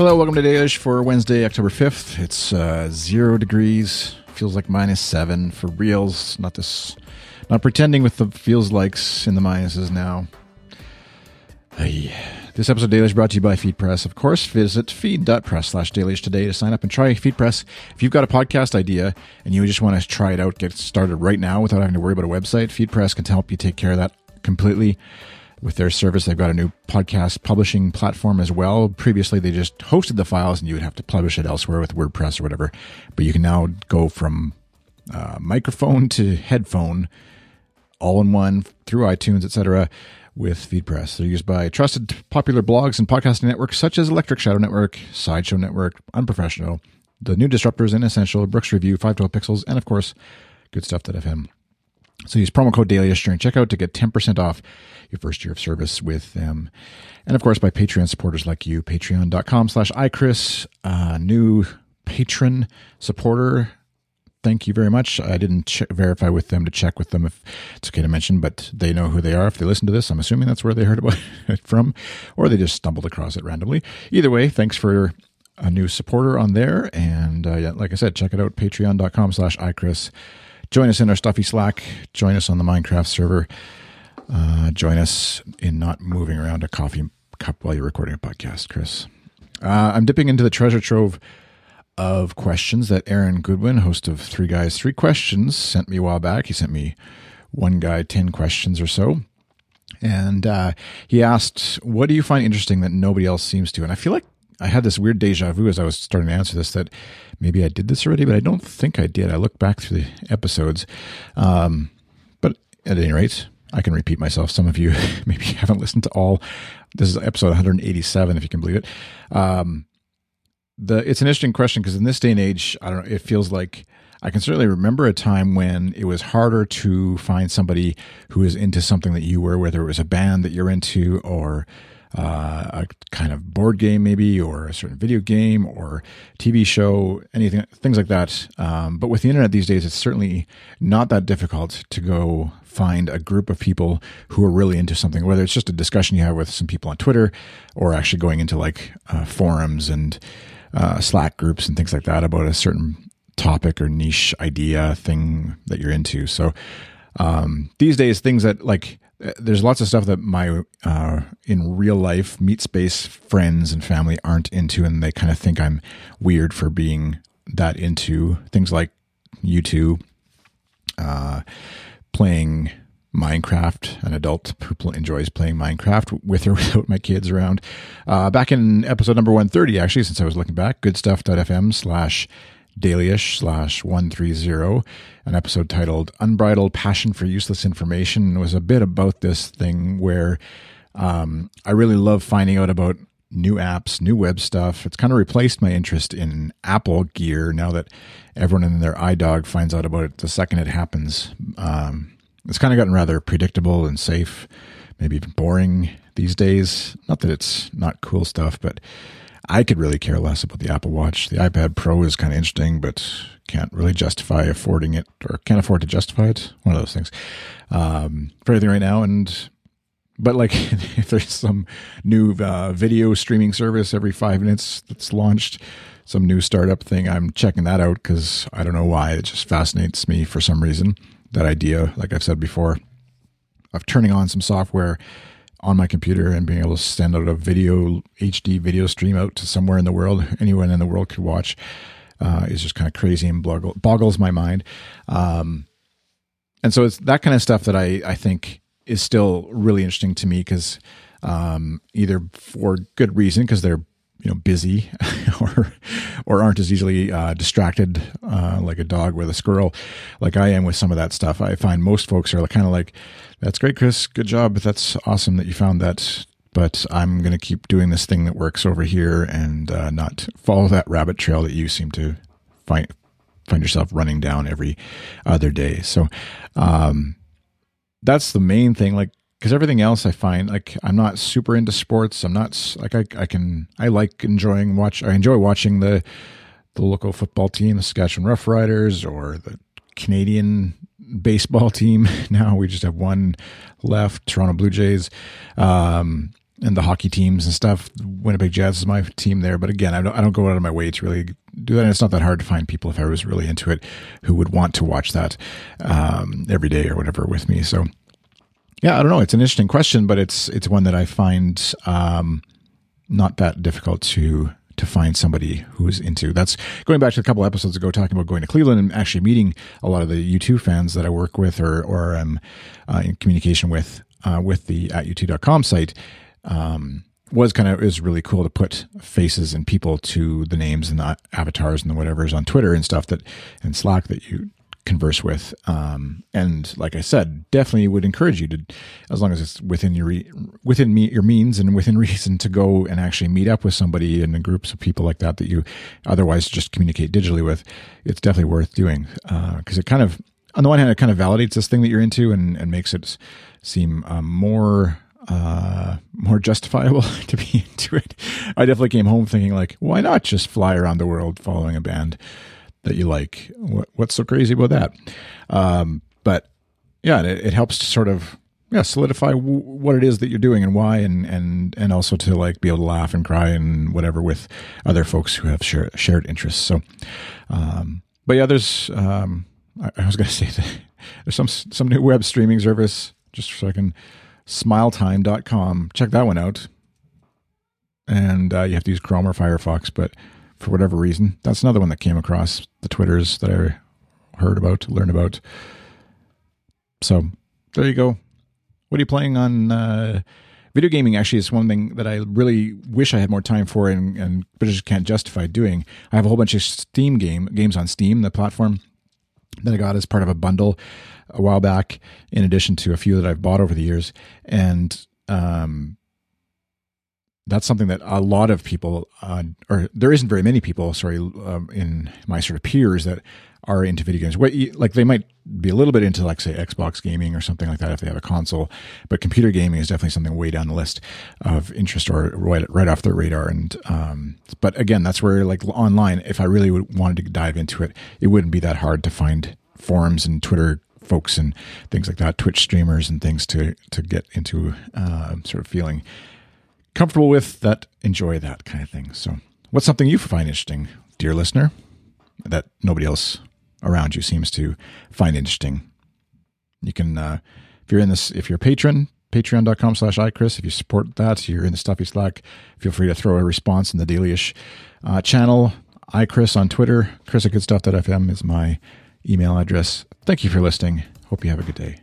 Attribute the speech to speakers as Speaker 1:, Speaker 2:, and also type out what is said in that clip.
Speaker 1: Hello, welcome to Dailyish for Wednesday, October 5th. It's uh, zero degrees, feels like minus seven for reals. Not this, not pretending with the feels likes in the minuses now. Hey. This episode of Dailyish brought to you by FeedPress. Of course, visit feed.press slash Dailyish today to sign up and try FeedPress. If you've got a podcast idea and you just want to try it out, get started right now without having to worry about a website, FeedPress can help you take care of that completely with their service. They've got a new podcast publishing platform as well. Previously, they just hosted the files and you would have to publish it elsewhere with WordPress or whatever. But you can now go from uh, microphone to headphone all in one through iTunes, etc with FeedPress. They're used by trusted popular blogs and podcasting networks such as Electric Shadow Network, Sideshow Network, Unprofessional, The New Disruptors, and Essential, Brooks Review, 512 Pixels, and of course, Good Stuff.fm. So use promo code DAILYISH during checkout to get 10% off your first year of service with them. And of course, by Patreon supporters like you, patreon.com slash iChris, uh, new patron supporter thank you very much. I didn't ch- verify with them to check with them if it's okay to mention, but they know who they are if they listen to this. I'm assuming that's where they heard about it from, or they just stumbled across it randomly. Either way, thanks for a new supporter on there. And uh, yeah, like I said, check it out, patreon.com slash iChris. Join us in our stuffy Slack. Join us on the Minecraft server. Uh, join us in not moving around a coffee cup while you're recording a podcast, Chris. Uh, I'm dipping into the treasure trove of questions that Aaron Goodwin, host of Three Guys, Three Questions, sent me a while back. He sent me one guy 10 questions or so. And uh, he asked, What do you find interesting that nobody else seems to? And I feel like I had this weird deja vu as I was starting to answer this that maybe I did this already, but I don't think I did. I looked back through the episodes. Um, but at any rate, I can repeat myself. Some of you maybe haven't listened to all. This is episode 187, if you can believe it. Um, the it's an interesting question because in this day and age, I don't know. It feels like I can certainly remember a time when it was harder to find somebody who is into something that you were, whether it was a band that you're into or uh, a kind of board game, maybe, or a certain video game or TV show, anything, things like that. Um, but with the internet these days, it's certainly not that difficult to go find a group of people who are really into something, whether it's just a discussion you have with some people on Twitter or actually going into like uh, forums and uh, Slack groups and things like that about a certain topic or niche idea thing that you're into. So um, these days, things that like there's lots of stuff that my uh, in real life meet space friends and family aren't into, and they kind of think I'm weird for being that into things like YouTube, uh, playing Minecraft. An adult who enjoys playing Minecraft with or without my kids around. Uh, back in episode number 130, actually, since I was looking back, goodstuff.fm slash dailyish slash 130, an episode titled Unbridled Passion for Useless Information was a bit about this thing where um, I really love finding out about new apps, new web stuff. It's kind of replaced my interest in Apple gear now that everyone in their iDog finds out about it the second it happens. Um, it's kind of gotten rather predictable and safe, maybe even boring these days. Not that it's not cool stuff, but I could really care less about the Apple Watch. The iPad Pro is kind of interesting, but can't really justify affording it or can't afford to justify it. One of those things um, for everything right now. And but like if there's some new uh, video streaming service every five minutes that's launched, some new startup thing, I'm checking that out because I don't know why. It just fascinates me for some reason that idea, like I've said before, of turning on some software on my computer and being able to send out a video HD video stream out to somewhere in the world, anyone in the world could watch, uh, is just kind of crazy and boggles my mind. Um, and so it's that kind of stuff that I I think is still really interesting to me because um, either for good reason because they're you know busy or or aren't as easily uh, distracted uh, like a dog with a squirrel like I am with some of that stuff. I find most folks are kind of like, "That's great, Chris. Good job. That's awesome that you found that." But I'm going to keep doing this thing that works over here and uh, not follow that rabbit trail that you seem to find find yourself running down every other day. So um, that's the main thing. Like because everything else I find like I'm not super into sports. I'm not like I, I can I like enjoying watch I enjoy watching the the local football team, the Saskatchewan Roughriders, or the Canadian baseball team. Now we just have one left, Toronto Blue Jays. Um, and the hockey teams and stuff. Winnipeg Jets is my team there, but again, I don't I don't go out of my way to really do that. And it's not that hard to find people if I was really into it who would want to watch that um, every day or whatever with me. So yeah, I don't know. It's an interesting question, but it's it's one that I find um, not that difficult to to find somebody who's into. That's going back to a couple episodes ago, talking about going to Cleveland and actually meeting a lot of the U2 fans that I work with or or am uh, in communication with uh, with the at u2.com site. Um, was kind of is really cool to put faces and people to the names and the avatars and the whatever's on Twitter and stuff that and Slack that you converse with. Um, and like I said, definitely would encourage you to, as long as it's within your within me, your means and within reason, to go and actually meet up with somebody in groups of people like that that you otherwise just communicate digitally with. It's definitely worth doing because uh, it kind of, on the one hand, it kind of validates this thing that you're into and, and makes it seem um, more uh, more justifiable to be into it. I definitely came home thinking like, why not just fly around the world following a band? That you like. What, what's so crazy about that? Um, but yeah, it, it, helps to sort of yeah solidify w- what it is that you're doing and why, and and and also to like be able to laugh and cry and whatever with other folks who have share, shared interests. So, um, but yeah, there's um, I, I was going to say that there's some some new web streaming service just so I can smiletime.com. Check that one out. And uh, you have to use Chrome or Firefox, but for whatever reason. That's another one that came across the Twitters that I heard about, learned about. So there you go. What are you playing on? Uh, video gaming actually is one thing that I really wish I had more time for, and, and but just can't justify doing. I have a whole bunch of Steam game games on Steam, the platform that I got as part of a bundle a while back, in addition to a few that I've bought over the years, and um, that's something that a lot of people, uh, or there isn't very many people, sorry, um, in my sort of peers that are into video games. What, like they might be a little bit into, like say, Xbox gaming or something like that if they have a console, but computer gaming is definitely something way down the list of interest or right right off their radar. And um, but again, that's where like online, if I really wanted to dive into it, it wouldn't be that hard to find forums and Twitter folks and things like that, Twitch streamers and things to to get into uh, sort of feeling comfortable with that enjoy that kind of thing. So, what's something you find interesting, dear listener, that nobody else around you seems to find interesting? You can, uh, if you're in this, if you're a patron, patreon.com slash iChris. If you support that, you're in the Stuffy Slack, feel free to throw a response in the dailyish uh, channel. iChris on Twitter. Chris at goodstuff.fm is my email address. Thank you for listening. Hope you have a good day.